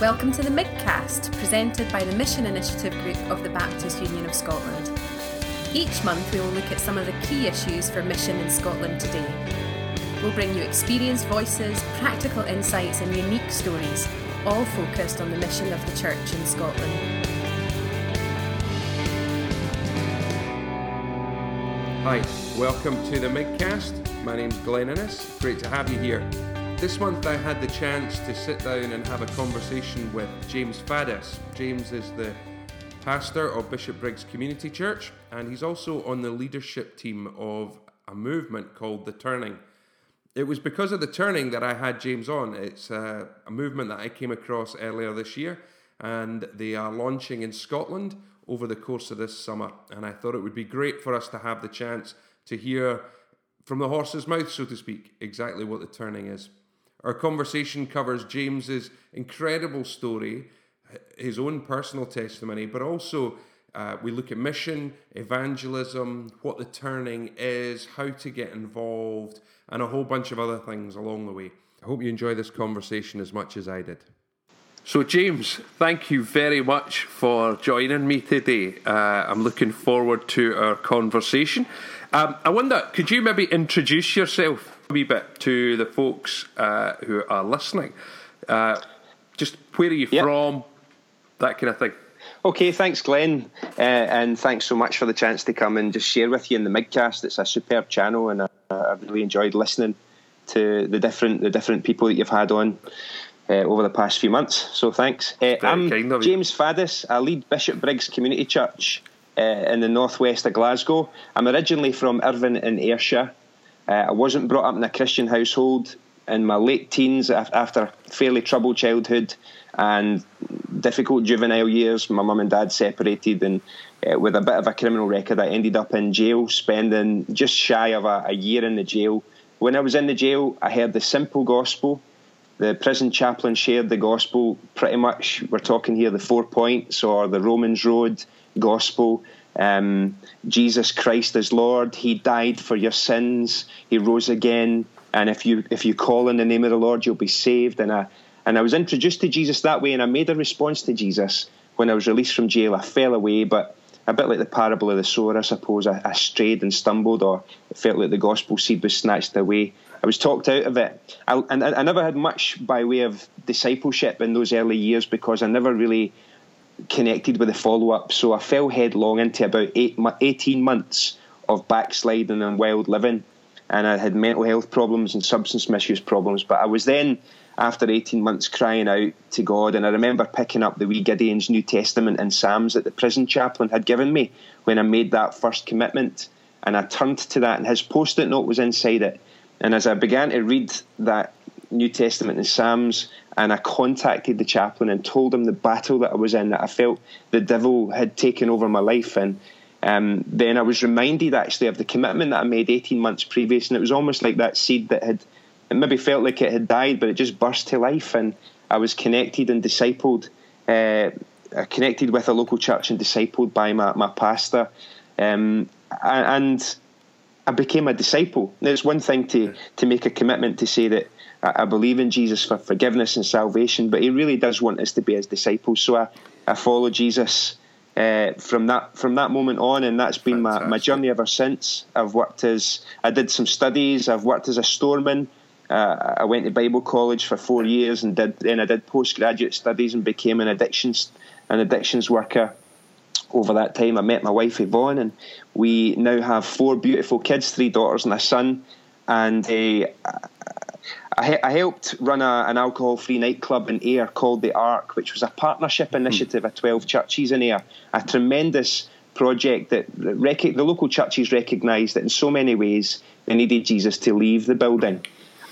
Welcome to the MIGcast, presented by the Mission Initiative Group of the Baptist Union of Scotland. Each month we will look at some of the key issues for mission in Scotland today. We'll bring you experienced voices, practical insights, and unique stories, all focused on the mission of the Church in Scotland. Hi, welcome to the MIGcast. My name's Glenn Innes. Great to have you here. This month I had the chance to sit down and have a conversation with James Faddis. James is the pastor of Bishopbriggs Community Church and he's also on the leadership team of a movement called The Turning. It was because of The Turning that I had James on. It's a, a movement that I came across earlier this year and they are launching in Scotland over the course of this summer. And I thought it would be great for us to have the chance to hear from the horse's mouth, so to speak, exactly what the turning is. Our conversation covers James's incredible story, his own personal testimony, but also uh, we look at mission, evangelism, what the turning is, how to get involved, and a whole bunch of other things along the way. I hope you enjoy this conversation as much as I did. So, James, thank you very much for joining me today. Uh, I'm looking forward to our conversation. Um, I wonder, could you maybe introduce yourself a wee bit to the folks uh, who are listening. Uh, just where are you yep. from? That kind of thing. Okay, thanks, Glenn, uh, and thanks so much for the chance to come and just share with you in the MIGcast. It's a superb channel, and uh, I've really enjoyed listening to the different the different people that you've had on uh, over the past few months. So thanks. Uh, I'm James Faddis. I lead Bishopbriggs Community Church uh, in the northwest of Glasgow. I'm originally from Irvine in Ayrshire, uh, I wasn't brought up in a Christian household. In my late teens, after a fairly troubled childhood and difficult juvenile years, my mum and dad separated, and uh, with a bit of a criminal record, I ended up in jail, spending just shy of a, a year in the jail. When I was in the jail, I heard the simple gospel. The prison chaplain shared the gospel pretty much. We're talking here the four points or the Romans Road gospel um, Jesus Christ is Lord. He died for your sins. He rose again. And if you if you call in the name of the Lord, you'll be saved. And I and I was introduced to Jesus that way, and I made a response to Jesus when I was released from jail. I fell away, but a bit like the parable of the sower, I suppose. I, I strayed and stumbled, or it felt like the gospel seed was snatched away. I was talked out of it, I, and I, I never had much by way of discipleship in those early years because I never really connected with the follow up. So I fell headlong into about eight, 18 months of backsliding and wild living. And I had mental health problems and substance misuse problems. But I was then, after 18 months, crying out to God. And I remember picking up the wee Gideon's New Testament and Psalms that the prison chaplain had given me when I made that first commitment. And I turned to that, and his post it note was inside it. And as I began to read that New Testament and Psalms, and I contacted the chaplain and told him the battle that I was in, that I felt the devil had taken over my life. And um, then I was reminded actually of the commitment that I made 18 months previous, and it was almost like that seed that had, it maybe felt like it had died, but it just burst to life. And I was connected and discipled, uh, connected with a local church and discipled by my, my pastor. Um, and I became a disciple. Now, it's one thing to, to make a commitment to say that I, I believe in Jesus for forgiveness and salvation, but He really does want us to be His disciples. So I, I follow Jesus uh, from that from that moment on, and that's been my, my journey ever since. I've worked as I did some studies. I've worked as a storeman. Uh, I went to Bible college for four years, and did then I did postgraduate studies and became an addictions an addictions worker. Over that time, I met my wife Yvonne, and we now have four beautiful kids, three daughters and a son. And uh, I, I helped run a, an alcohol free nightclub in Ayr called The Ark, which was a partnership hmm. initiative of 12 churches in Ayr. A tremendous project that rec- the local churches recognised that in so many ways they needed Jesus to leave the building.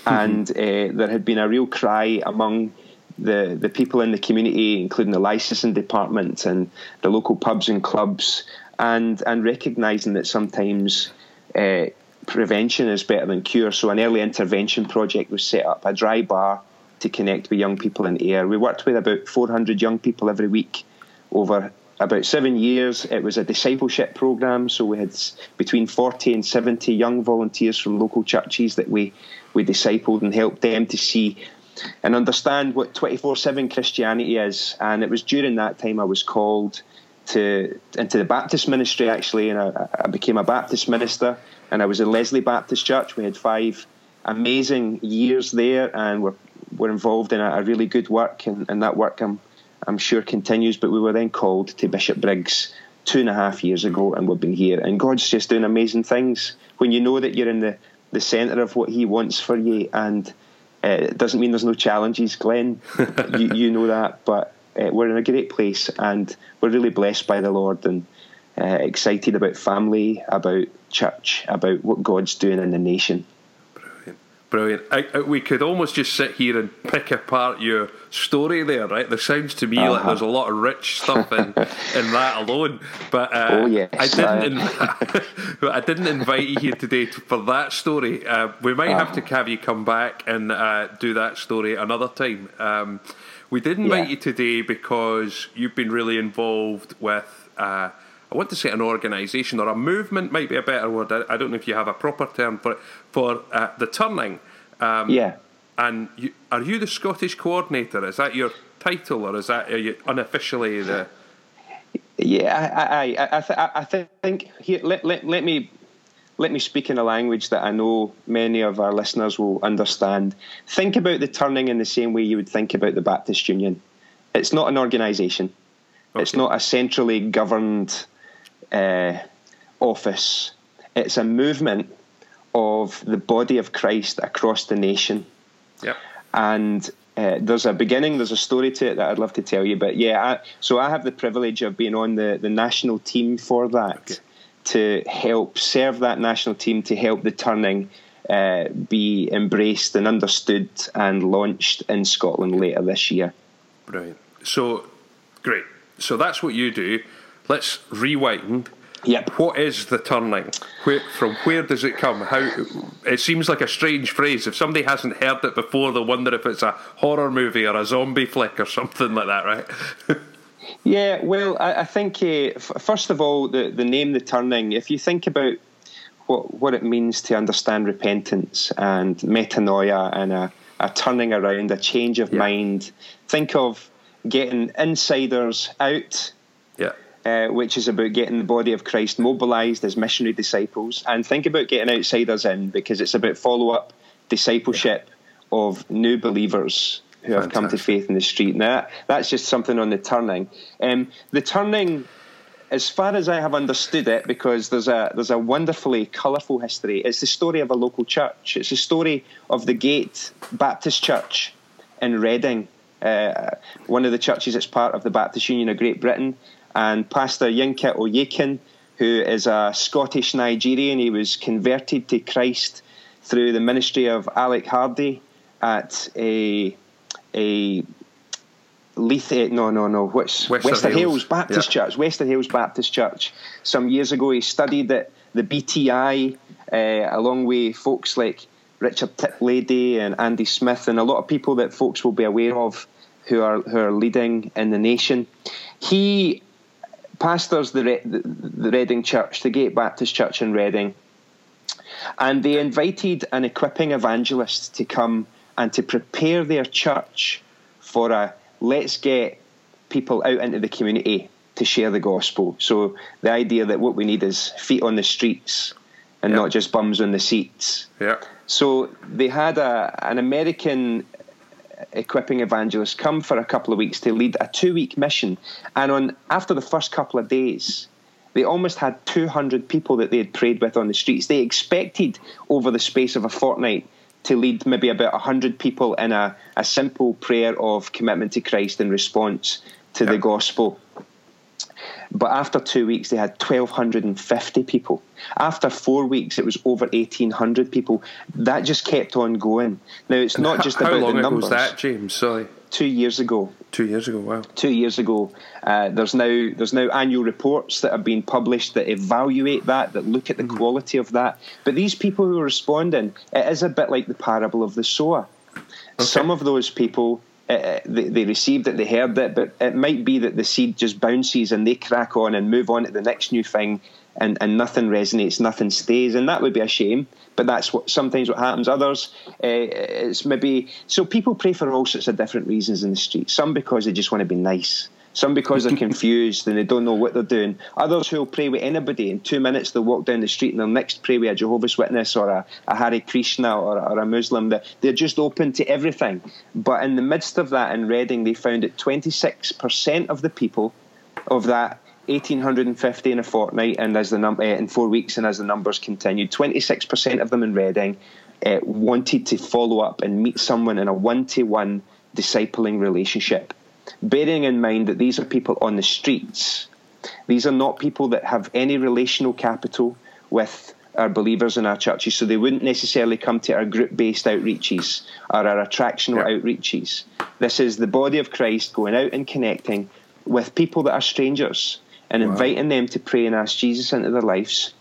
Mm-hmm. And uh, there had been a real cry among the, the people in the community, including the licensing department and the local pubs and clubs, and, and recognising that sometimes uh, prevention is better than cure. So an early intervention project was set up, a dry bar to connect with young people in Ayr. We worked with about 400 young people every week over about seven years. It was a discipleship program, so we had between 40 and 70 young volunteers from local churches that we, we discipled and helped them to see and understand what 24 7 Christianity is. And it was during that time I was called to into the Baptist ministry actually, and I, I became a Baptist minister. And I was in Leslie Baptist Church. We had five amazing years there, and we're we're involved in a, a really good work, and, and that work I'm I'm sure continues. But we were then called to Bishopbriggs two and a half years ago, and we've been here. And God's just doing amazing things when you know that you're in the the centre of what He wants for you, and uh, it doesn't mean there's no challenges, Glenn. you, you know that, but uh, we're in a great place, and we're really blessed by the Lord, and uh, excited about family, about church, about what God's doing in the nation. Brilliant. I, I, we could almost just sit here and pick apart your story there, right? There sounds to me uh-huh. like there's a lot of rich stuff in, in that alone. But uh, oh, yes. I didn't. Inv- I didn't invite you here today to, for that story. Uh, we might uh-huh. have to have you come back and uh, do that story another time. Um, we did invite yeah. you today because you've been really involved with. I want to say an organisation or a movement might be a better word. I, I, don't know if you have a proper term for it, for uh, the turning. Um, yeah. And you, are you the Scottish coordinator? Is that your title, or is that are you unofficially the? Yeah, I I I, th- I think here let, let let me let me speak in a language that I know many of our listeners will understand. Think about the turning in the same way you would think about the Baptist Union. It's not an organisation. Okay. It's not a centrally governed uh, office. It's a movement of the body of Christ across the nation. Yeah. And uh, there's a beginning, there's a story to it that I'd love to tell you. But yeah, I, so I have the privilege of being on the, the national team for that okay. to help serve that national team to help the turning uh, be embraced and understood and launched in Scotland later this year. Brilliant. So, great. So that's what you do. Let's rewind. Yep. What is the turning? Where, from where does it come? How? It seems like a strange phrase. If somebody hasn't heard it before, they'll wonder if it's a horror movie or a zombie flick or something like that, right? yeah. Well, I, I think uh, f- first of all, the the name, the turning. If you think about what what it means to understand repentance and metanoia and a, a turning around, a change of yeah. mind. Think of getting insiders out yeah. Uh, which is about getting the body of Christ mobilized as missionary disciples. And think about getting outsiders in because it's about follow up discipleship yeah. of new believers who Fantastic. have come to faith in the street. Now, that, that's just something on the turning. Um, the turning, as far as I have understood it, because there's a, there's a wonderfully colourful history, it's the story of a local church. It's the story of the Gate Baptist Church in Reading. Uh, one of the churches that's part of the Baptist Union of Great Britain and Pastor Yinka Oyekan, who is a Scottish Nigerian. He was converted to Christ through the ministry of Alec Hardy at a a Leith, no, no, no. What's Wester, Wester Hailes, Hailes Baptist yeah. Church? Wester Hailes Baptist Church. Some years ago, he studied at the BTI, uh, along with folks like Richard Tiplady and Andy Smith, and a lot of people that folks will be aware of who are who are leading in the nation. He pastors the, the, the Reading Church, the Gate Baptist Church in Reading, and they invited an equipping evangelist to come and to prepare their church for a let's get people out into the community to share the gospel. So the idea that what we need is feet on the streets and yep. not just bums on the seats. Yeah. So they had a an American equipping evangelists come for a couple of weeks to lead a two week mission. And on after the first couple of days, they almost had 200 people that they had prayed with on the streets. They expected over the space of a fortnight to lead maybe about 100 people in a, a simple prayer of commitment to Christ in response to yep. the gospel. But after two weeks, they had 1,250 people. After four weeks, it was over 1,800 people. That just kept on going. Now, it's and not just how, about how long the numbers. Ago was that, James? Sorry. Two years ago. Two years ago, wow. Two years ago. Uh, there's now there's now annual reports that have been published that evaluate that, that look at the mm. quality of that. But these people who are responding, it is a bit like the parable of the sower. Okay. Some of those people uh, they, they, received it, they heard it, but it might be that the seed just bounces and they crack on and move on to the next new thing, and, and nothing resonates, nothing stays, and that would be a shame. But that's what sometimes what happens. Others, uh, it's maybe so people pray for all sorts of different reasons in the street. Some because they just want to be nice. Some because they're confused and they don't know what they're doing. Others who will pray with anybody in two minutes they'll walk down the street and they'll next pray with a Jehovah's Witness or a, a Hare Krishna or, or a Muslim. They're just open to everything. But in the midst of that in Reading, they found that 26% of the people of that 1850 in a fortnight and as the num- uh, in four weeks and as the numbers continued 26% of them in Reading uh, wanted to follow up and meet someone in a one-to-one discipling relationship bearing in mind that these are people on the streets. These are not people that have any relational capital with our believers in our churches, so they wouldn't necessarily come to our group based outreaches or our attractional yeah. outreaches. This is the body of Christ going out and connecting with people that are strangers and wow. inviting them to pray and ask Jesus into their lives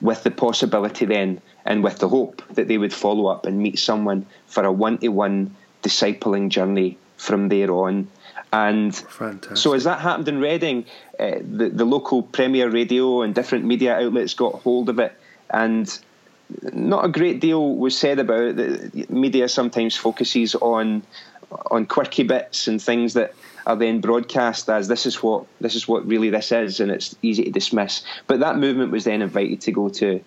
with the possibility then and with the hope that they would follow up and meet someone for a one to one discipling journey from there on. And Fantastic. so, as that happened in Reading, uh, the, the local Premier Radio and different media outlets got hold of it, and not a great deal was said about it. The media sometimes focuses on on quirky bits and things that are then broadcast as this is what this is what really this is, and it's easy to dismiss. But that movement was then invited to go to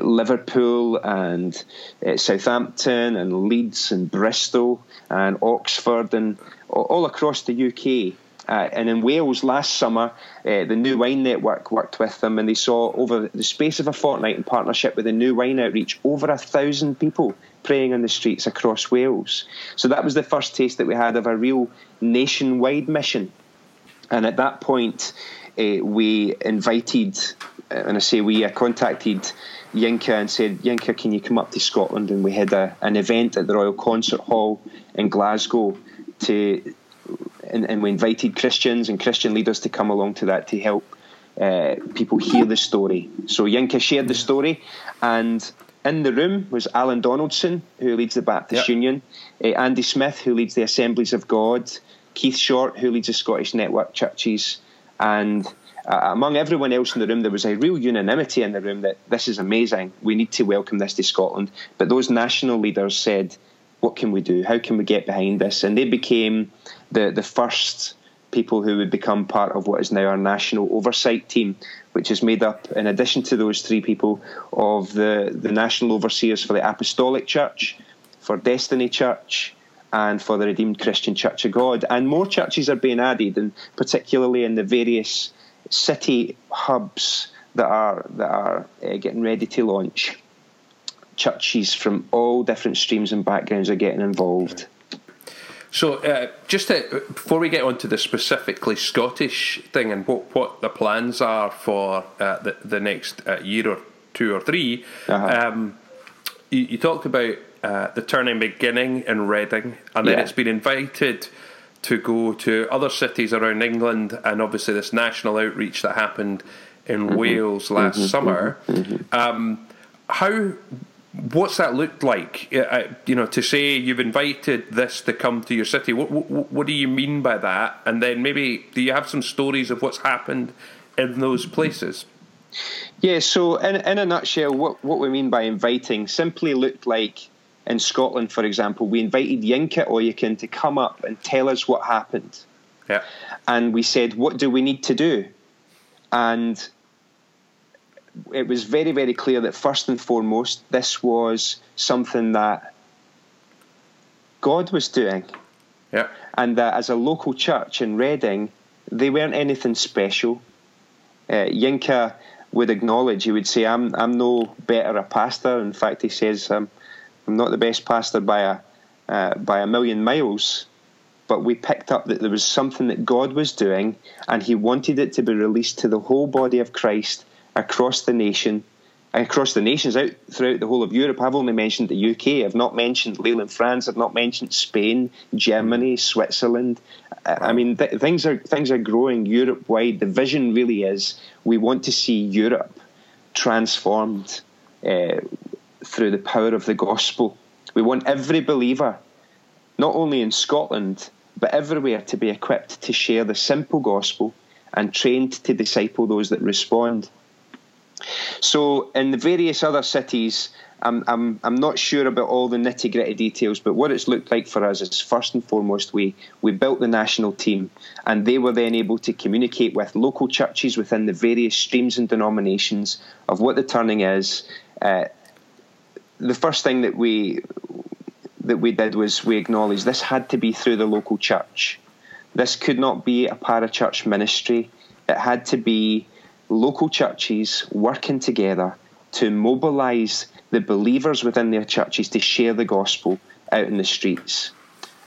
Liverpool and uh, Southampton and Leeds and Bristol and Oxford and all across the UK. Uh, and in Wales last summer, uh, the New Wine Network worked with them, and they saw over the space of a fortnight in partnership with the New Wine Outreach over a thousand people praying on the streets across Wales. So that was the first taste that we had of a real nationwide mission. And at that point, uh, we invited, uh, and I say we, uh, contacted Yinka and said, Yinka, can you come up to Scotland? And we had a, an event at the Royal Concert Hall in Glasgow to, and, and we invited Christians and Christian leaders to come along to that to help uh, people hear the story. So Yinka shared the story, and in the room was Alan Donaldson, who leads the Baptist yep. Union, uh, Andy Smith, who leads the Assemblies of God, Keith Short, who leads the Scottish Network Churches, and uh, among everyone else in the room, there was a real unanimity in the room that this is amazing. We need to welcome this to Scotland. But those national leaders said, "What can we do? How can we get behind this?" And they became the the first people who would become part of what is now our national oversight team, which is made up, in addition to those three people, of the the national overseers for the Apostolic Church, for Destiny Church and for the Redeemed Christian Church of God. And more churches are being added, and particularly in the various city hubs that are that are uh, getting ready to launch. Churches from all different streams and backgrounds are getting involved. So, uh, just to, before we get on to the specifically Scottish thing and what, what the plans are for uh, the, the next uh, year or two or 3 uh-huh. um, you, you, talked about uh, the turning beginning in Reading, and then yeah. it's been invited to go to other cities around England, and obviously this national outreach that happened in mm-hmm. Wales last mm-hmm. summer. Mm-hmm. Um, how what's that looked like? Uh, you know, to say you've invited this to come to your city. What, what, what do you mean by that? And then maybe do you have some stories of what's happened in those places? Yeah. So in in a nutshell, what what we mean by inviting simply looked like in Scotland, for example, we invited Yinka Oyekan to come up and tell us what happened. Yeah. And we said, what do we need to do? And it was very, very clear that first and foremost, this was something that God was doing. Yeah. And that as a local church in Reading, they weren't anything special. Uh, Yinka would acknowledge, he would say, I'm, I'm no better a pastor. In fact, he says, um, I'm not the best pastor by a uh, by a million miles, but we picked up that there was something that God was doing, and He wanted it to be released to the whole body of Christ across the nation, across the nations out throughout the whole of Europe. I've only mentioned the UK. I've not mentioned Leyland, France. I've not mentioned Spain, Germany, Switzerland. Wow. I mean, th- things are things are growing Europe wide. The vision really is we want to see Europe transformed. Uh, through the power of the gospel. We want every believer, not only in Scotland, but everywhere to be equipped to share the simple gospel and trained to disciple those that respond. So, in the various other cities, I'm, I'm, I'm not sure about all the nitty gritty details, but what it's looked like for us is first and foremost, we, we built the national team, and they were then able to communicate with local churches within the various streams and denominations of what the turning is. Uh, the first thing that we that we did was we acknowledged this had to be through the local church. This could not be a parachurch ministry. It had to be local churches working together to mobilise the believers within their churches to share the gospel out in the streets.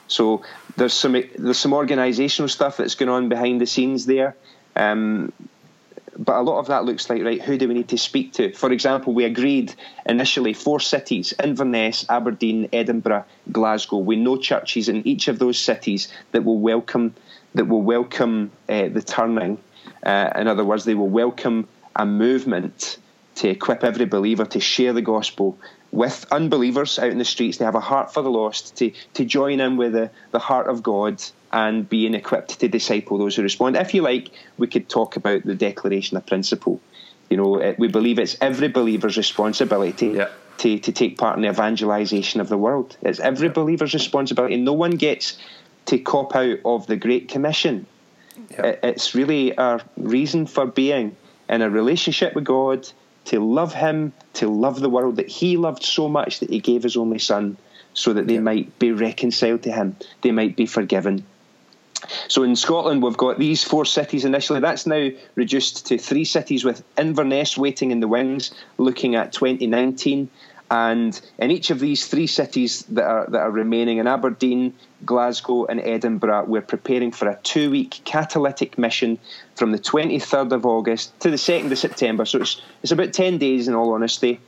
So there's some there's some organisational stuff that's going on behind the scenes there. Um, but a lot of that looks like right. Who do we need to speak to? For example, we agreed initially four cities: Inverness, Aberdeen, Edinburgh, Glasgow. We know churches in each of those cities that will welcome that will welcome uh, the turning. Uh, in other words, they will welcome a movement to equip every believer to share the gospel with unbelievers out in the streets, to have a heart for the lost, to, to join in with the, the heart of God and being equipped to disciple those who respond. If you like, we could talk about the declaration of principle. You know, it, we believe it's every believer's responsibility yeah. to, to take part in the evangelization of the world. It's every yeah. believer's responsibility. No one gets to cop out of the Great Commission. Yeah. It, it's really our reason for being in a relationship with God, to love Him, to love the world that He loved so much that He gave His only Son so that they might be reconciled to Him, they might be forgiven, so in Scotland, we've got these four cities initially. That's now reduced to three cities with Inverness waiting in the wings, looking at 2019. And in each of these three cities that are that are remaining in Aberdeen, Glasgow, and Edinburgh, we're preparing for a two-week catalytic mission from the 23rd of August to the 2nd of September. So it's it's about 10 days, in all honesty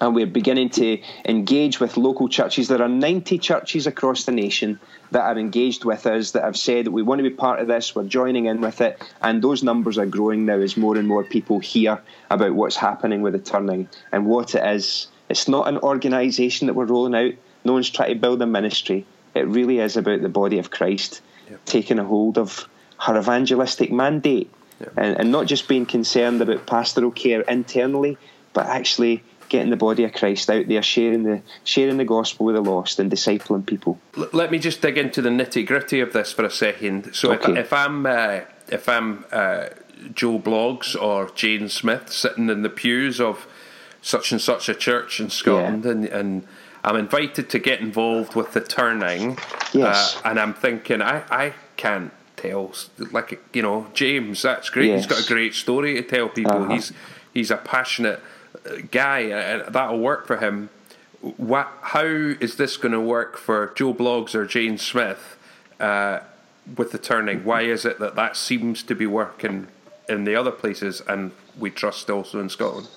and we're beginning to engage with local churches. There are 90 churches across the nation that are engaged with us that have said that we want to be part of this, we're joining in with it, and those numbers are growing now as more and more people hear about what's happening with the turning and what it is. It's not an organisation that we're rolling out, no one's trying to build a ministry. It really is about the body of Christ yep. taking a hold of her evangelistic mandate yep. and, and not just being concerned about pastoral care internally, but actually getting the body of Christ out there, sharing the sharing the gospel with the lost and discipling people. Let me just dig into the nitty gritty of this for a second. So okay. if, if, I'm uh, if I'm uh, Joe Bloggs or Jane Smith sitting in the pews of such and such a church in Scotland, yeah. and, and I'm invited to get involved with the turning, yes. Uh, and I'm thinking I I can't tell like you know James that's great yes. he's got a great story to tell people uh-huh. he's he's a passionate guy, and that'll work for him. What, how is this going to work for Joe Bloggs or Jane Smith uh, with the turning? Why is it that that seems to be working in the other places and we trust also in Scotland?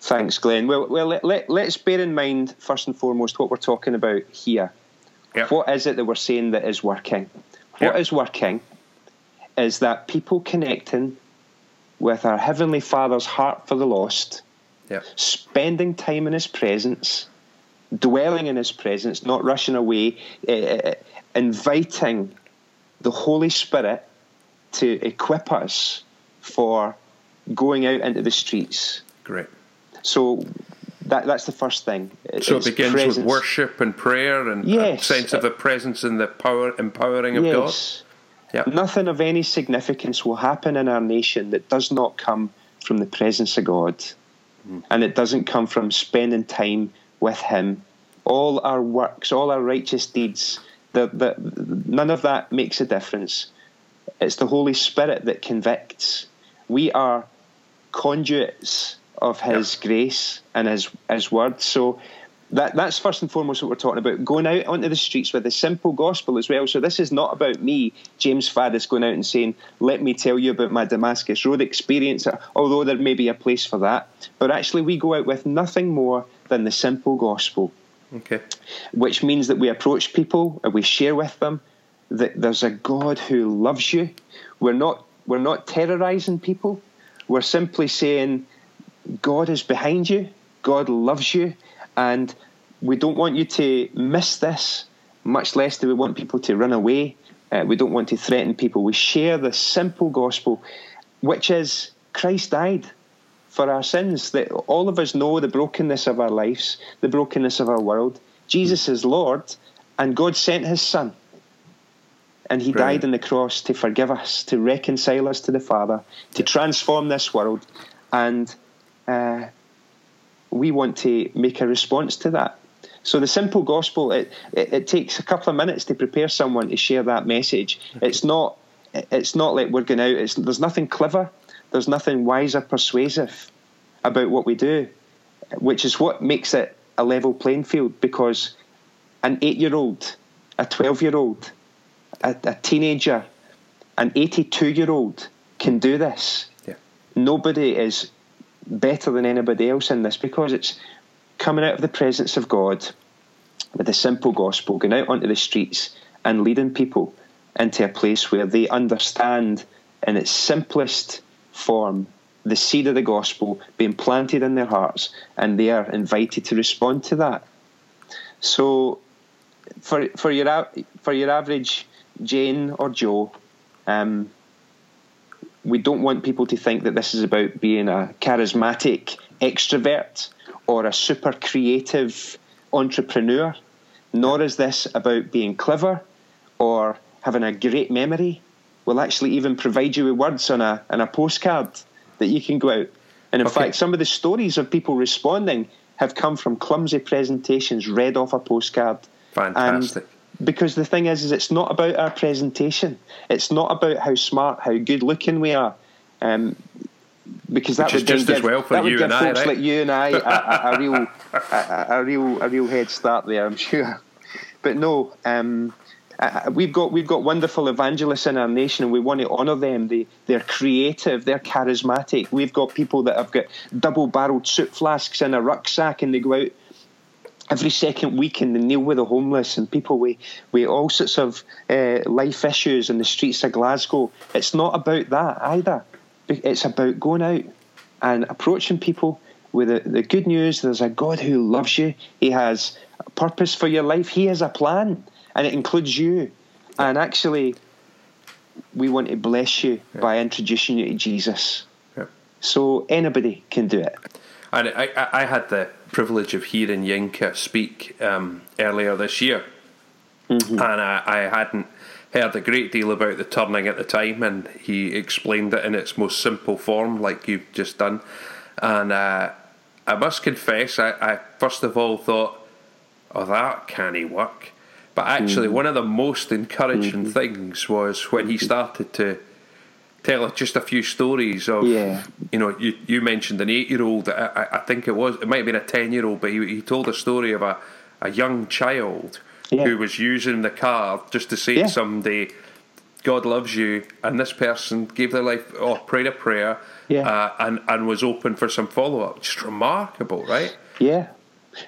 Thanks, Glenn. Well, well, let, let, let's bear in mind first and foremost what we're talking about here. Yep. What is it that we're saying that is working? What yep. is working is that people connecting with our Heavenly Father's heart for the lost, yeah. spending time in His presence, dwelling in His presence, not rushing away, uh, inviting the Holy Spirit to equip us for going out into the streets. Great. So that, that's the first thing. So it begins presence. with worship and prayer and yes. a sense of the presence and the power, empowering of yes. God. Yep. Nothing of any significance will happen in our nation that does not come from the presence of God. Mm. And it doesn't come from spending time with Him. All our works, all our righteous deeds, the, the, none of that makes a difference. It's the Holy Spirit that convicts. We are conduits of His yep. grace and His, His word. So that, that's first and foremost what we're talking about. Going out onto the streets with the simple gospel as well. So this is not about me, James Faddis, going out and saying, "Let me tell you about my Damascus Road experience." Although there may be a place for that, but actually we go out with nothing more than the simple gospel. Okay. Which means that we approach people and we share with them that there's a God who loves you. We're not we're not terrorizing people. We're simply saying God is behind you. God loves you and we don't want you to miss this much less do we want people to run away. Uh, we don't want to threaten people. We share the simple gospel, which is Christ died for our sins. That all of us know the brokenness of our lives, the brokenness of our world. Jesus is Lord, and God sent His Son, and He Brilliant. died on the cross to forgive us, to reconcile us to the Father, to transform this world, and uh, we want to make a response to that. So the simple gospel, it, it, it, takes a couple of minutes to prepare someone to share that message. It's not it's not like we're going out. It's, there's nothing clever. There's nothing wise or persuasive about what we do, which is what makes it a level playing field. Because an eight-year-old, a twelve-year-old, a, a teenager, an eighty-two-year-old can do this. Yeah. Nobody is better than anybody else in this because it's coming out of the presence of God with the simple gospel, going out onto the streets and leading people into a place where they understand in its simplest form the seed of the gospel being planted in their hearts and they are invited to respond to that. So for for your for your average Jane or Joe, um, we don't want people to think that this is about being a charismatic extrovert or a super creative entrepreneur, nor is this about being clever or having a great memory. We'll actually even provide you with words on a, on a postcard that you can go out. And in okay. fact, some of the stories of people responding have come from clumsy presentations read off a postcard. Fantastic. And because the thing is, is it's not about our presentation. It's not about how smart, how good looking we are. Um, because that would just give, as well for that would you give and folks I, right? like you and I a, a, a real, a, a, real, a real head start there. I'm sure. But no, um, uh, we've got we've got wonderful evangelists in our nation, and we want to honour them. They they're creative, they're charismatic. We've got people that have got double-barreled soup flasks in a rucksack, and they go out every second week and they kneel with the homeless and people with, with all sorts of uh, life issues in the streets of Glasgow. It's not about that either. It's about going out and approaching people with the, the good news. There's a God who loves you. He has a purpose for your life. He has a plan, and it includes you. And actually, we want to bless you yeah. by introducing you to Jesus. Yeah. So anybody can do it. And I, I had the privilege of hearing Yinka speak um, earlier this year, mm-hmm. and I, I hadn't heard a great deal about the turning at the time, and he explained it in its most simple form, like you've just done. And uh, I must confess, I, I, first of all thought, "Oh, that can't work." But actually, mm. one of the most encouraging mm-hmm. things was when he started to tell just a few stories of, yeah. you know, you, you mentioned an eight year old, I, I, think it was, it might have been a 10 year old, but he, he told a story of a, a young child yeah. who was using the car just to say yeah. to somebody, God loves you, and this person gave their life, or prayed a prayer, yeah. uh, and and was open for some follow up. Just remarkable, right? Yeah.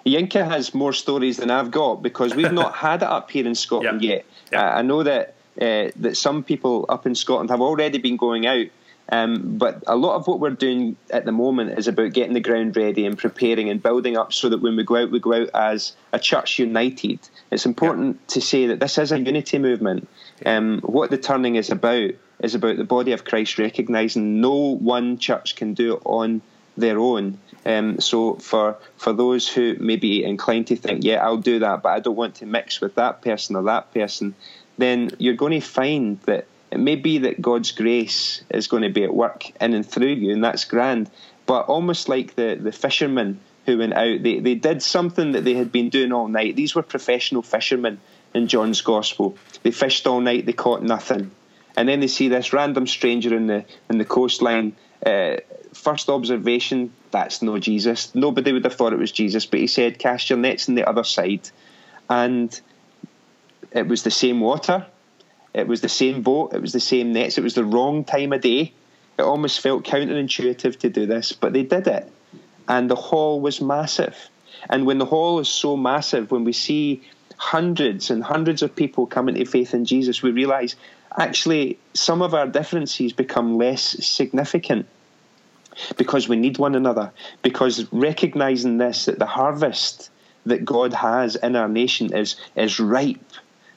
Yinka has more stories than I've got because we've not had it up here in Scotland yet. Uh, I know that uh, that some people up in Scotland have already been going out um, but a lot of what we're doing at the moment is about getting the ground ready and preparing and building up so that when we go out, we go out as a church united. It's important yeah. to say that this is a unity movement. Um, what the turning is about is about the body of Christ recognizing no one church can do it on their own. Um, so for for those who may be inclined to think, yeah, I'll do that, but I don't want to mix with that person or that person, then you're going to find that it may be that God's grace is going to be at work in and through you, and that's grand. But almost like the, the fishermen who went out, they, they did something that they had been doing all night. These were professional fishermen in John's Gospel. They fished all night, they caught nothing. And then they see this random stranger in the in the coastline. Uh, first observation, that's no Jesus. Nobody would have thought it was Jesus, but he said, Cast your nets on the other side. And it was the same water, it was the same boat, it was the same nets, it was the wrong time of day. It almost felt counterintuitive to do this, but they did it. And the haul was massive. And when the haul is so massive, when we see hundreds and hundreds of people coming to faith in Jesus, we realize actually some of our differences become less significant because we need one another. Because recognizing this, that the harvest that God has in our nation is, is ripe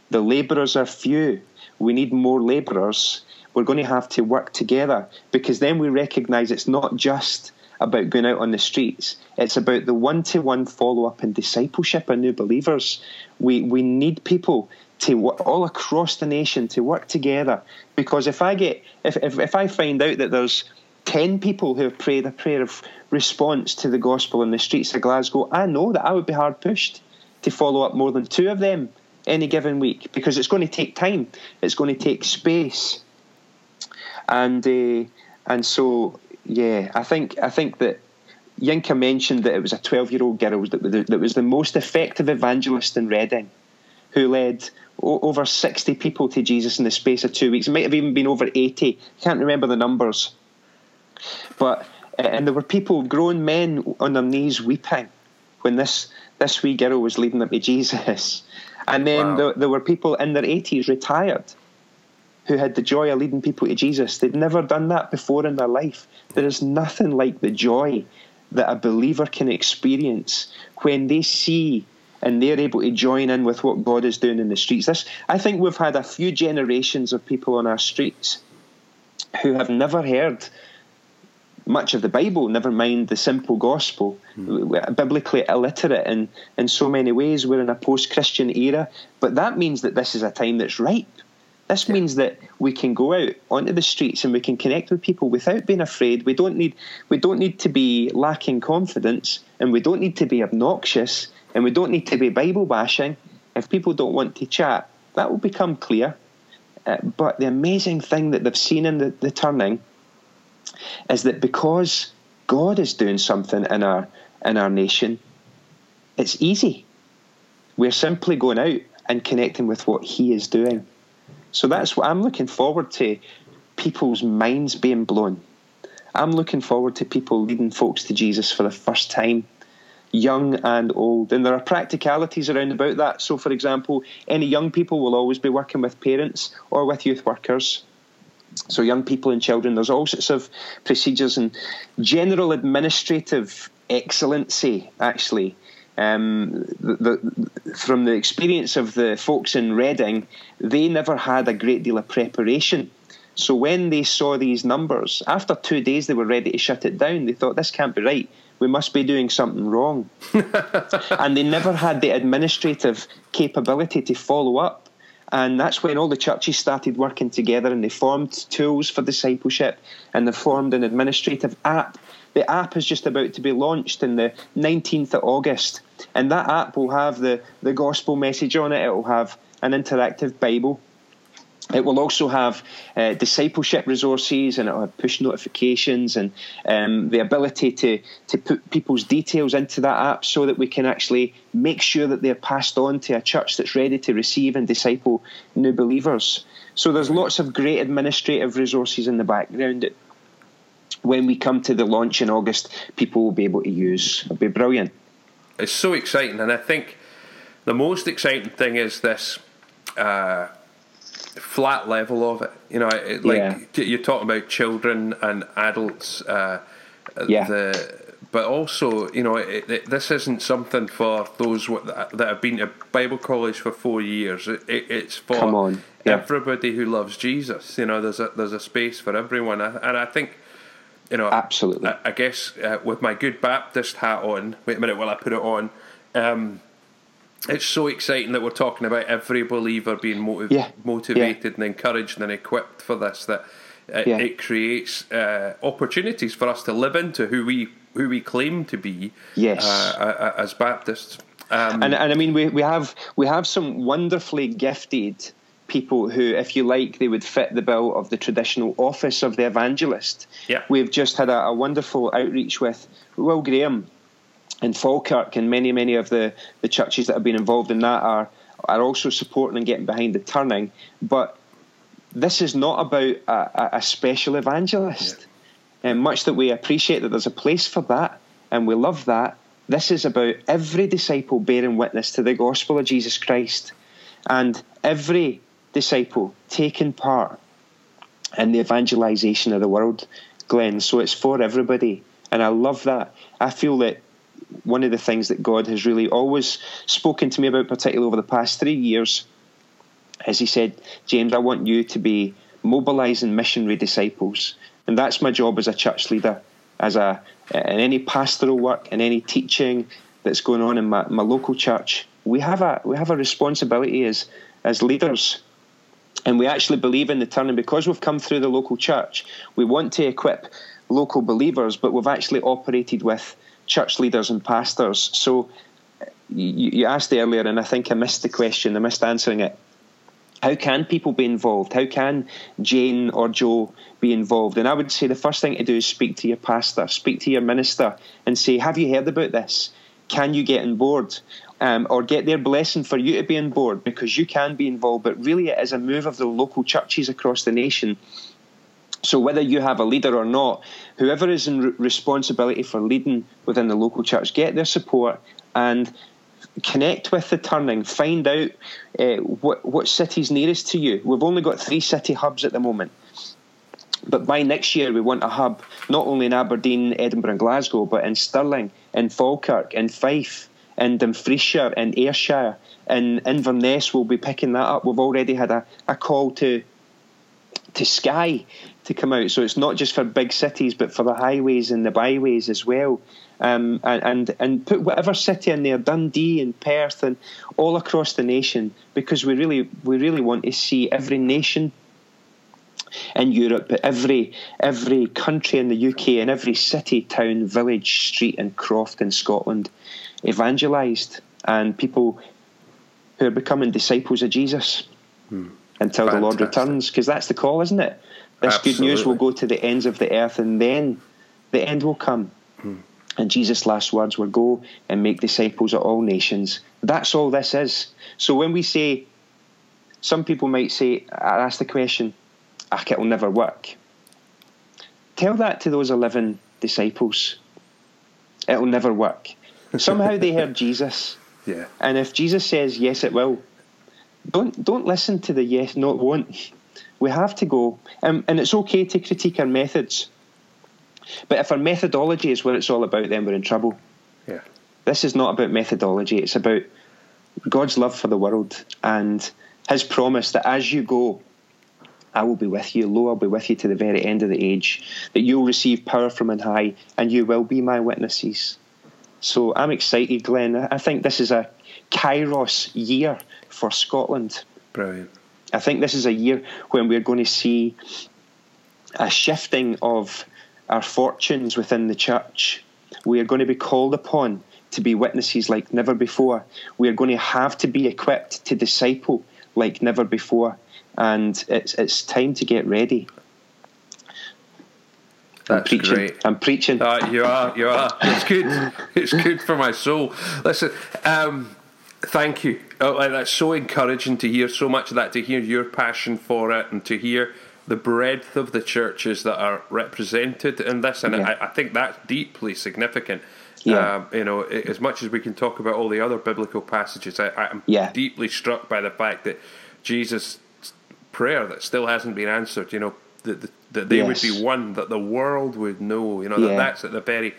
The labourers are few. We need more labourers. We're going to have to work together because then we recognise it's not just about going out on the streets. It's about the one to one follow up and discipleship of new believers. We, we need people to all across the nation to work together because if I get if, if, if I find out that there's 10 people who have prayed a prayer of response to the gospel in the streets of Glasgow, I know that I would be hard pushed to follow up more than two of them any given week because it's going to take time, it's going to take space, and uh, and so yeah, I think I think that Yinka mentioned that it was a 12 year old girl that was, the, that was the most effective evangelist in Reading, who led o- over 60 people to Jesus in the space of two weeks. It might have even been over 80. Can't remember the numbers, but and there were people, grown men, on their knees weeping when this this wee girl was leading them to Jesus. And then wow. there, there were people in their 80s retired who had the joy of leading people to Jesus. They'd never done that before in their life. There is nothing like the joy that a believer can experience when they see and they're able to join in with what God is doing in the streets. This, I think we've had a few generations of people on our streets who have never heard much of the Bible, never mind the simple gospel. Mm. Biblically illiterate in, in so many ways. We're in a post Christian era, but that means that this is a time that's ripe. This yeah. means that we can go out onto the streets and we can connect with people without being afraid. We don't need we don't need to be lacking confidence and we don't need to be obnoxious and we don't need to be Bible bashing. If people don't want to chat, that will become clear. Uh, but the amazing thing that they've seen in the, the turning is that because God is doing something in our in our nation, it's easy. We're simply going out and connecting with what He is doing. So that's what I'm looking forward to people's minds being blown. I'm looking forward to people leading folks to Jesus for the first time, young and old. And there are practicalities around about that. So, for example, any young people will always be working with parents or with youth workers. So, young people and children, there's all sorts of procedures and general administrative excellency, actually. Um, the, the, from the experience of the folks in Reading, they never had a great deal of preparation. So when they saw these numbers, after two days they were ready to shut it down. They thought, this can't be right. We must be doing something wrong. and they never had the administrative capability to follow up and that's when all the churches started working together and they formed tools for discipleship and they formed an administrative app. The app is just about to be launched in the 19th of August. And that app will have the, the gospel message on it, it will have an interactive Bible it will also have uh, discipleship resources and it'll have push notifications and um, the ability to, to put people's details into that app so that we can actually make sure that they're passed on to a church that's ready to receive and disciple new believers. So there's lots of great administrative resources in the background that when we come to the launch in August, people will be able to use. It'll be brilliant. It's so exciting, and I think the most exciting thing is this. Uh, flat level of it. You know, it, like yeah. you're talking about children and adults. Uh, yeah. The, but also, you know, it, it, this isn't something for those that have been to Bible college for four years. it's for yeah. everybody who loves Jesus. You know, there's a there's a space for everyone, and I think. You know, absolutely. I, I guess uh, with my good Baptist hat on, wait a minute while I put it on. Um, it's so exciting that we're talking about every believer being motiv- yeah. motivated yeah. and encouraged and equipped for this. That it, yeah. it creates uh, opportunities for us to live into who we who we claim to be. Yes, uh, as Baptists. Um, and and I mean we we have we have some wonderfully gifted people who, if you like, they would fit the bill of the traditional office of the evangelist. Yeah. We've just had a, a wonderful outreach with Will Graham in Falkirk and many, many of the, the churches that have been involved in that are are also supporting and getting behind the turning. But this is not about a, a special evangelist. Yeah. And much that we appreciate that there's a place for that and we love that, this is about every disciple bearing witness to the gospel of Jesus Christ and every disciple taking part in the evangelization of the world, Glenn. So it's for everybody. And I love that. I feel that one of the things that God has really always spoken to me about, particularly over the past three years, is he said, James, I want you to be mobilising missionary disciples. And that's my job as a church leader, as a in any pastoral work, in any teaching that's going on in my, my local church. We have a we have a responsibility as as leaders. And we actually believe in the turning because we've come through the local church. We want to equip local believers, but we've actually operated with church leaders and pastors. So you, you asked earlier, and I think I missed the question, I missed answering it. How can people be involved? How can Jane or Joe be involved? And I would say the first thing to do is speak to your pastor, speak to your minister, and say, Have you heard about this? Can you get on board? Um, or get their blessing for you to be on board because you can be involved. But really, it is a move of the local churches across the nation. So, whether you have a leader or not, whoever is in responsibility for leading within the local church, get their support and connect with the turning, find out uh, what what city's nearest to you. We've only got three city hubs at the moment, but by next year we want a hub not only in Aberdeen, Edinburgh, and Glasgow, but in Stirling, in Falkirk, in Fife, in Dumfriesshire, in Ayrshire, in Inverness. We'll be picking that up. We've already had a, a call to to Skye to come out. So it's not just for big cities, but for the highways and the byways as well um, and, and and put whatever city in there, Dundee and Perth and all across the nation, because we really we really want to see every nation in Europe, every every country in the UK, and every city, town, village, street, and croft in Scotland evangelised, and people who are becoming disciples of Jesus hmm. until Fantastic. the Lord returns, because that's the call, isn't it? This Absolutely. good news will go to the ends of the earth, and then the end will come. Hmm. And Jesus' last words were, Go and make disciples of all nations. That's all this is. So when we say, some people might say, I ask the question, ah, it'll never work. Tell that to those 11 disciples. It'll never work. Somehow they heard Jesus. Yeah. And if Jesus says, yes, it will, don't, don't listen to the yes, not won't. We have to go. Um, and it's okay to critique our methods. But if our methodology is what it's all about, then we're in trouble. Yeah. This is not about methodology. It's about God's love for the world and His promise that as you go, I will be with you. Lo, I'll be with you to the very end of the age. That you'll receive power from on high, and you will be my witnesses. So I'm excited, Glenn. I think this is a Kairos year for Scotland. Brilliant. I think this is a year when we're going to see a shifting of our fortunes within the church. We are going to be called upon to be witnesses like never before. We are going to have to be equipped to disciple like never before. And it's it's time to get ready. That's I'm preaching. great. I'm preaching. Uh, you are, you are. It's good. it's good for my soul. Listen, um, thank you. Oh, that's so encouraging to hear so much of that, to hear your passion for it, and to hear the breadth of the churches that are represented in this, and yeah. I, I, think that's deeply significant. Yeah. Um, you know, as much as we can talk about all the other biblical passages, I, am yeah. deeply struck by the fact that Jesus' prayer that still hasn't been answered. You know, that that they yes. would be one, that the world would know. You know, that that's at the very,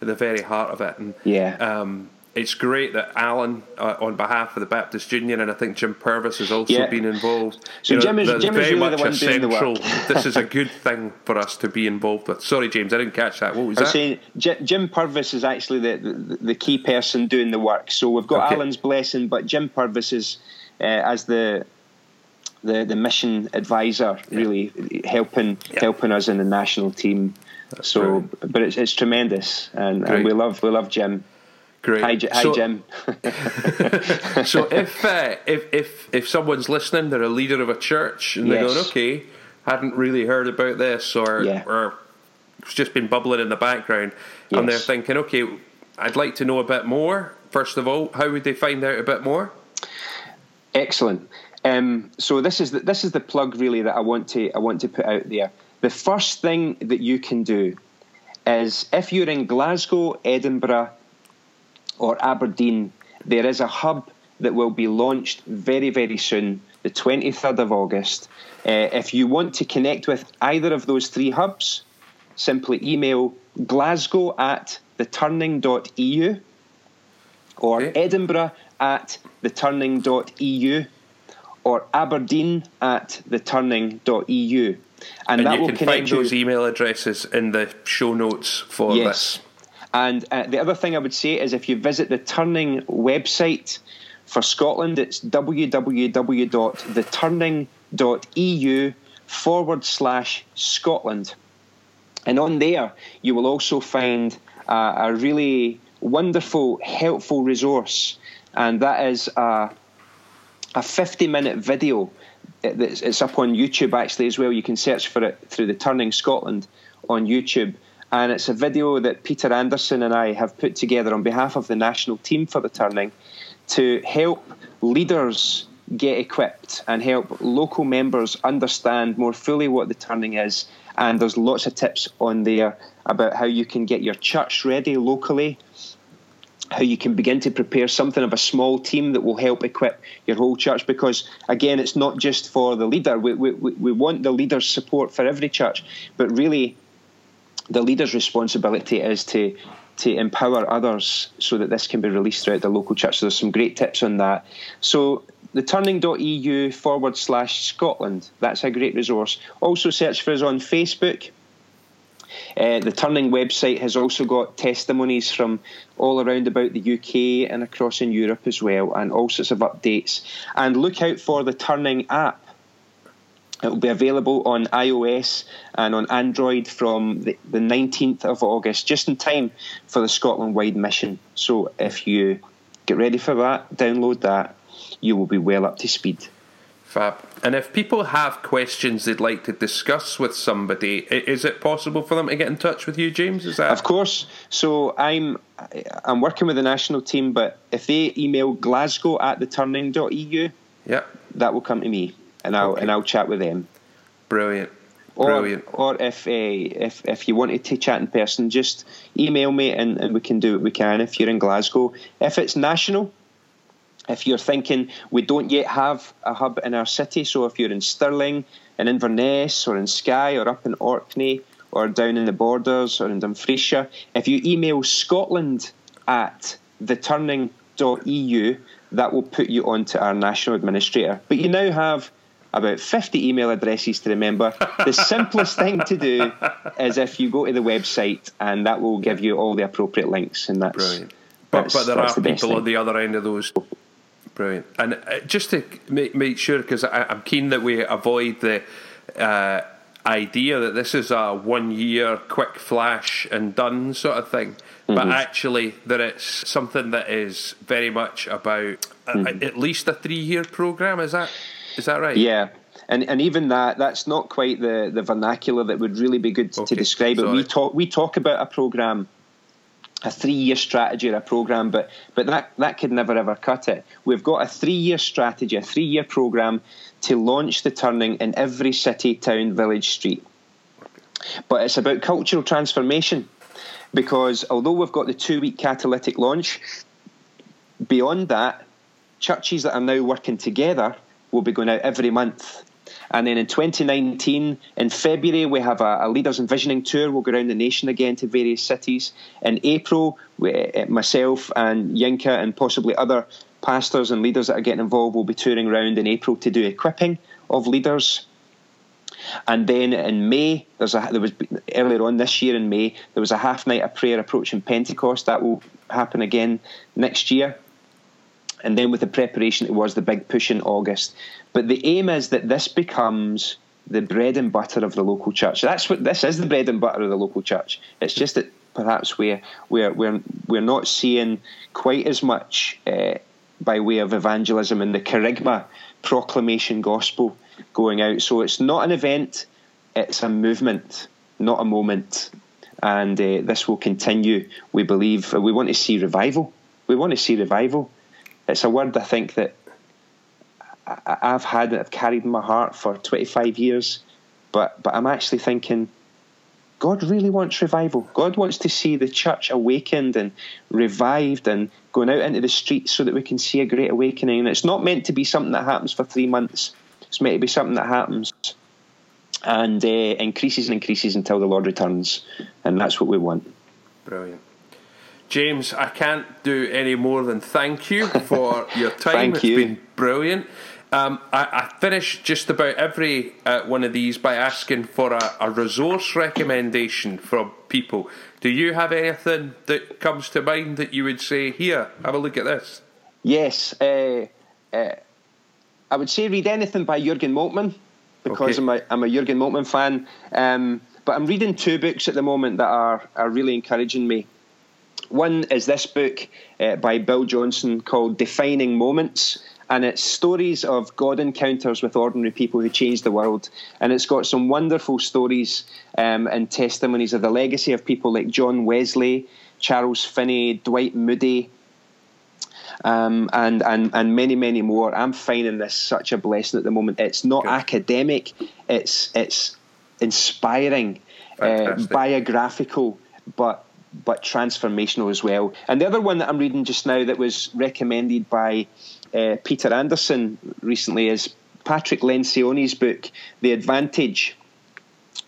at the very heart of it. And yeah. Um, it's great that Alan, uh, on behalf of the Baptist Union, and I think Jim Purvis has also yeah. been involved. So you know, Jim is, Jim very is really much the one doing the work. this is a good thing for us to be involved with. Sorry, James, I didn't catch that. What was I that? Saying, Jim Purvis is actually the, the, the, key person doing the work. So we've got okay. Alan's blessing, but Jim Purvis is uh, as the the the mission advisor, yeah. really helping yeah. helping us in the national team. That's so, brilliant. but it's, it's tremendous, and, and we love we love Jim. Great. Hi, hi so, Jim. so if uh, if if if someone's listening, they're a leader of a church, and they're going, okay, hadn't really heard about this, or yeah. or it's just been bubbling in the background, yes. and they're thinking, okay, I'd like to know a bit more. First of all, how would they find out a bit more? Excellent. Um, so this is the, this is the plug really that I want to I want to put out there. The first thing that you can do is if you're in Glasgow, Edinburgh, or Aberdeen, there is a hub that will be launched very, very soon, the 23rd of August. Uh, if you want to connect with either of those three hubs, simply email glasgow at theturning.eu or okay. edinburgh at theturning.eu or aberdeen at theturning.eu. And, and that you will can find those email addresses in the show notes for yes. this. And uh, the other thing I would say is if you visit the Turning website for Scotland, it's www.theturning.eu forward slash Scotland. And on there, you will also find uh, a really wonderful, helpful resource, and that is a, a 50 minute video. It's up on YouTube actually as well. You can search for it through the Turning Scotland on YouTube. And it's a video that Peter Anderson and I have put together on behalf of the national team for the Turning to help leaders get equipped and help local members understand more fully what the turning is. And there's lots of tips on there about how you can get your church ready locally, how you can begin to prepare something of a small team that will help equip your whole church. Because again, it's not just for the leader. We, we, we want the leader's support for every church, but really, the leader's responsibility is to to empower others so that this can be released throughout the local church. So there's some great tips on that. So the turning.eu forward slash Scotland. That's a great resource. Also search for us on Facebook. Uh, the Turning website has also got testimonies from all around about the UK and across in Europe as well, and all sorts of updates. And look out for the Turning app. It will be available on iOS and on Android from the, the 19th of August, just in time for the Scotland wide mission. So if you get ready for that, download that, you will be well up to speed. Fab. And if people have questions they'd like to discuss with somebody, is it possible for them to get in touch with you, James? Is that of course? So I'm I'm working with the national team, but if they email Glasgow at theturning.eu, yeah, that will come to me, and I'll okay. and I'll chat with them. Brilliant. Or, Brilliant. or if uh, if if you wanted to chat in person, just email me and, and we can do what we can. If you're in Glasgow, if it's national, if you're thinking we don't yet have a hub in our city, so if you're in Stirling, in Inverness, or in Skye, or up in Orkney, or down in the borders, or in Dumfriesshire, if you email Scotland at theturning.eu, that will put you onto our national administrator. But you now have about 50 email addresses to remember. the simplest thing to do is if you go to the website, and that will give you all the appropriate links, and that's. Brilliant. But, but there are the people on the other end of those Brilliant. And uh, just to make, make sure, because I'm keen that we avoid the uh, idea that this is a one year quick flash and done sort of thing, mm-hmm. but actually that it's something that is very much about mm-hmm. a, at least a three year program. Is that is that right? Yeah. And, and even that that's not quite the, the vernacular that would really be good okay. to describe it. We talk we talk about a program a three-year strategy or a program, but but that that could never ever cut it. We've got a three-year strategy, a three-year program to launch the turning in every city, town, village, street. But it's about cultural transformation, because although we've got the two-week catalytic launch, beyond that, churches that are now working together will be going out every month and then in 2019, in February, we have a, a Leaders Envisioning Tour. We'll go around the nation again to various cities. In April, we, eh, myself and Yinka and possibly other pastors and leaders that are getting involved will be touring around in April to do equipping of leaders. And then in May, there's a, there was earlier on this year in May, there was a half night of prayer approaching Pentecost. That will happen again next year and then with the preparation towards the big push in August. But the aim is that this becomes the bread and butter of the local church. That's what this is the bread and butter of the local church. It's just that perhaps we're we're we're, we're not seeing quite as much uh, by way of evangelism and the kerygma proclamation gospel going out. So it's not an event; it's a movement, not a moment. And uh, this will continue. We believe we want to see revival. We want to see revival it's a word I think that I've had that I've carried in my heart for 25 years, but but I'm actually thinking, God really wants revival. God wants to see the church awakened and revived and going out into the streets so that we can see a great awakening. And it's not meant to be something that happens for three months. It's meant to be something that happens and uh, increases and increases until the Lord returns, and that's what we want. Brilliant. James, I can't do any more than thank you for your time. thank it's you. been brilliant. Um, I, I, finish just about every uh, one of these by asking for a, a, resource recommendation from people. Do you have anything that comes to mind that you would say, here, have a look at this? Yes. Uh, uh, I would say read anything by Jurgen Moltmann because okay. I'm, a, I'm a Jurgen Moltmann fan. Um, but I'm reading two books at the moment that are, are really encouraging me. One is this book uh, by Bill Johnson called Defining Moments and it's stories of God encounters with ordinary people who changed the world. And it's got some wonderful stories um, and testimonies of the legacy of people like John Wesley, Charles Finney, Dwight Moody, um, and and and many many more. I'm finding this such a blessing at the moment. It's not Good. academic. It's it's inspiring, uh, biographical, but but transformational as well. And the other one that I'm reading just now that was recommended by uh, Peter Anderson recently is Patrick Lencioni's book, The Advantage,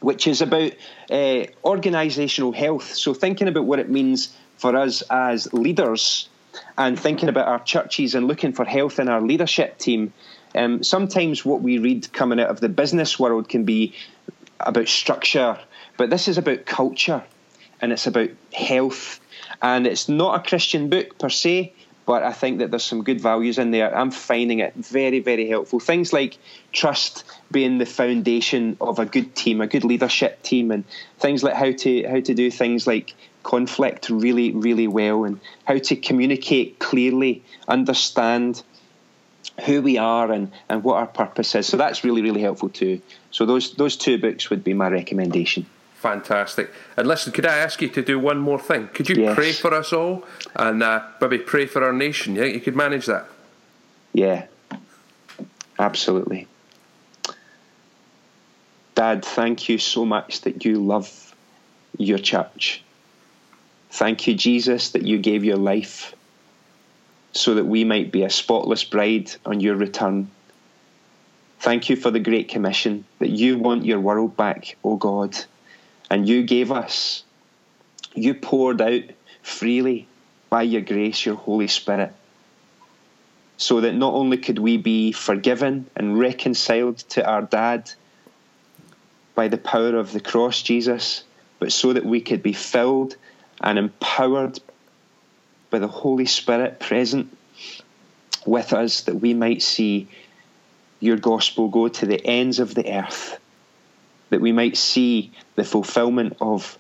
which is about uh, organisational health. So, thinking about what it means for us as leaders and thinking about our churches and looking for health in our leadership team. Um, sometimes what we read coming out of the business world can be about structure, but this is about culture and it's about health. And it's not a Christian book per se, but I think that there's some good values in there. I'm finding it very, very helpful. Things like trust being the foundation of a good team, a good leadership team, and things like how to how to do things like conflict really, really well, and how to communicate clearly, understand who we are and, and what our purpose is. So that's really, really helpful too. So those those two books would be my recommendation. Fantastic. And listen, could I ask you to do one more thing? Could you yes. pray for us all and uh, maybe pray for our nation? Yeah, you could manage that. Yeah, absolutely. Dad, thank you so much that you love your church. Thank you, Jesus, that you gave your life so that we might be a spotless bride on your return. Thank you for the Great Commission that you want your world back, O oh God and you gave us. You poured out freely by your grace your Holy Spirit, so that not only could we be forgiven and reconciled to our dad by the power of the cross, Jesus, but so that we could be filled and empowered by the Holy Spirit present with us, that we might see your gospel go to the ends of the earth that we might see the fulfillment of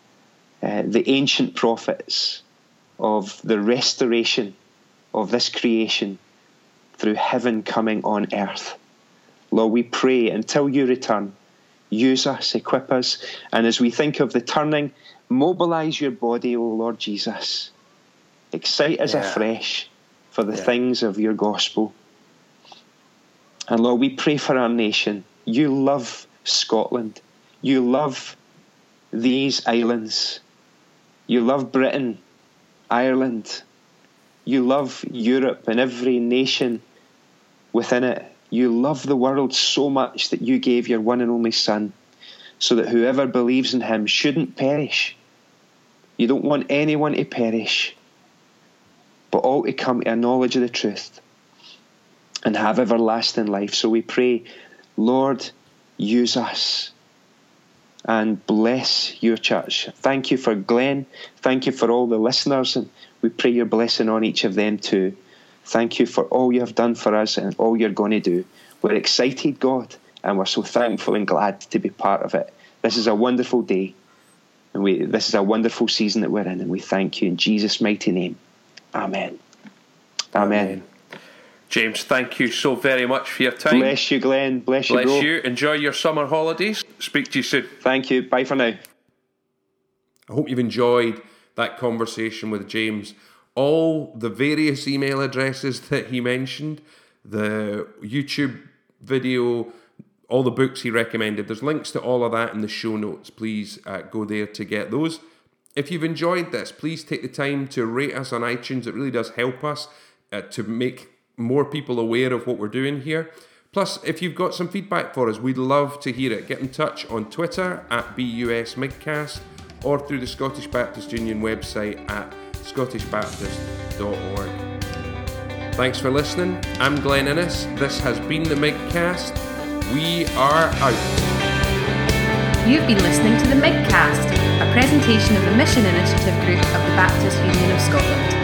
uh, the ancient prophets, of the restoration of this creation through heaven coming on earth. Lord, we pray until you return, use us, equip us, and as we think of the turning, mobilize your body, O Lord Jesus. Excite us yeah. afresh for the yeah. things of your gospel. And Lord, we pray for our nation. You love Scotland. You love these islands. You love Britain, Ireland. You love Europe and every nation within it. You love the world so much that you gave your one and only Son so that whoever believes in him shouldn't perish. You don't want anyone to perish, but all to come to a knowledge of the truth and have everlasting life. So we pray, Lord, use us and bless your church. Thank you for Glenn. Thank you for all the listeners, and we pray your blessing on each of them too. Thank you for all you have done for us and all you're going to do. We're excited, God, and we're so thankful and glad to be part of it. This is a wonderful day, and we, this is a wonderful season that we're in, and we thank you in Jesus' mighty name. Amen. Amen. Amen. James, thank you so very much for your time. Bless you, Glenn. Bless you, Bless bro. you. Enjoy your summer holidays. Speak to you soon. Thank you. Bye for now. I hope you've enjoyed that conversation with James. All the various email addresses that he mentioned, the YouTube video, all the books he recommended, there's links to all of that in the show notes. Please uh, go there to get those. If you've enjoyed this, please take the time to rate us on iTunes. It really does help us uh, to make more people aware of what we're doing here. Plus, if you've got some feedback for us, we'd love to hear it. Get in touch on Twitter at BUSMIGcast or through the Scottish Baptist Union website at scottishbaptist.org. Thanks for listening. I'm Glenn Innes. This has been the MIGcast. We are out. You've been listening to the MIGcast, a presentation of the Mission Initiative Group of the Baptist Union of Scotland.